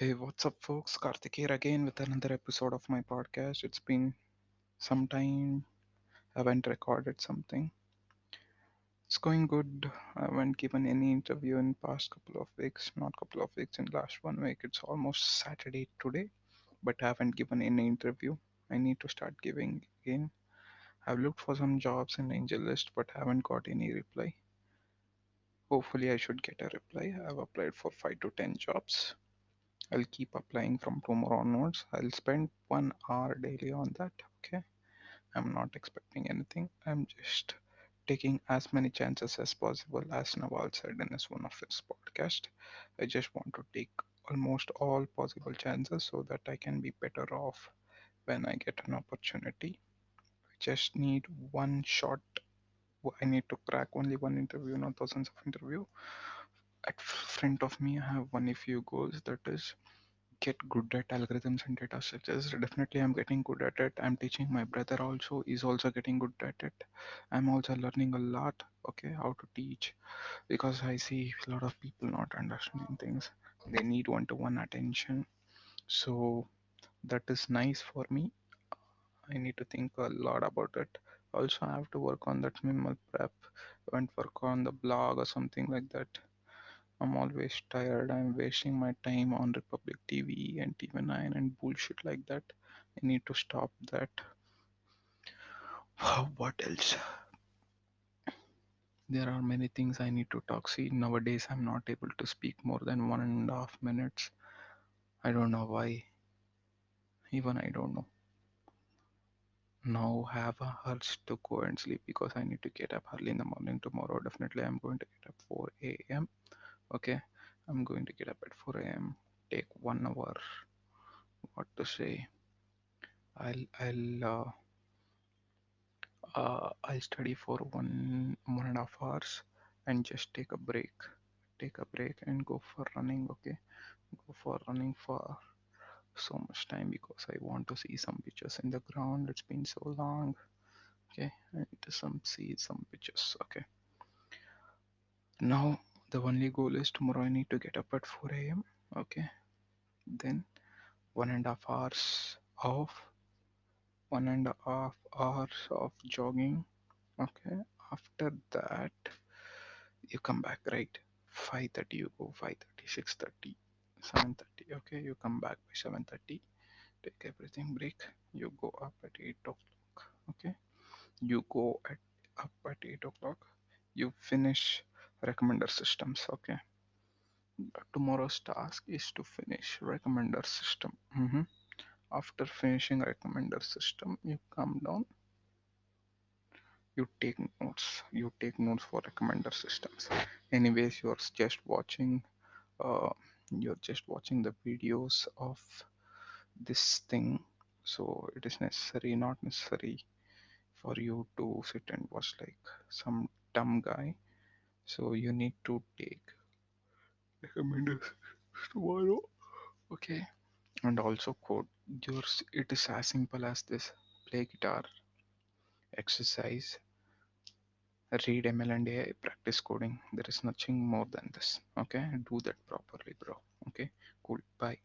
Hey, what's up, folks? Karthik here again with another episode of my podcast. It's been some time. I haven't recorded something. It's going good. I haven't given any interview in past couple of weeks. Not couple of weeks. In last one week, it's almost Saturday today, but I haven't given any interview. I need to start giving again. I've looked for some jobs in Angel List, but haven't got any reply. Hopefully, I should get a reply. I've applied for five to ten jobs. I'll keep applying from tomorrow onwards. I'll spend one hour daily on that. Okay. I'm not expecting anything. I'm just taking as many chances as possible, as Naval said in his one of his podcast. I just want to take almost all possible chances so that I can be better off when I get an opportunity. I just need one shot. I need to crack only one interview, not thousands of interview. At front of me, I have only few goals. That is get good at algorithms and data structures definitely i'm getting good at it. I'm teaching my brother also. Is also getting good at it. I'm also learning a lot okay how to teach because i see a lot of people not understanding things. They need one-to-one attention. So that is nice for me. I need to think a lot about it. Also i have to work on that minimal prep. And work on the blog or something like that I'm always tired. I'm wasting my time on Republic TV and TV9 and bullshit like that. I need to stop that. what else? There are many things I need to talk. See, nowadays I'm not able to speak more than one and a half minutes. I don't know why. Even I don't know. Now have a urge to go and sleep because I need to get up early in the morning tomorrow. Definitely I'm going to get up 4 a.m. Okay, I'm going to get up at 4 a.m. Take one hour. What to say? I'll I'll uh, uh, I'll study for one one and a half hours and just take a break. Take a break and go for running. Okay, go for running for so much time because I want to see some pictures in the ground. It's been so long. Okay, I need to some see some pictures. Okay. Now the only goal is tomorrow I need to get up at 4 a.m. Okay, then one and a half hours of one and a half hours of jogging okay? After that you come back right? 5.30 you go 5.30 6.30 7.30 okay? You come back by 7.30 take everything break you go up at 8 o'clock okay? You go at up at 8 o'clock you finish recommender systems okay. Tomorrow's task is to finish recommender system. Mm-hmm. after finishing recommender system you come down. You take notes. You take notes for recommender systems. Anyways you're just watching uh, you're just watching the videos of this thing. So it is necessary not necessary for you to sit and watch like some dumb guy so you need to take recommenders tomorrow okay and also code yours it is as simple as this play guitar exercise read ML and AI, practice coding. There is nothing more than this. Okay, do that properly, bro. Okay, cool. Bye.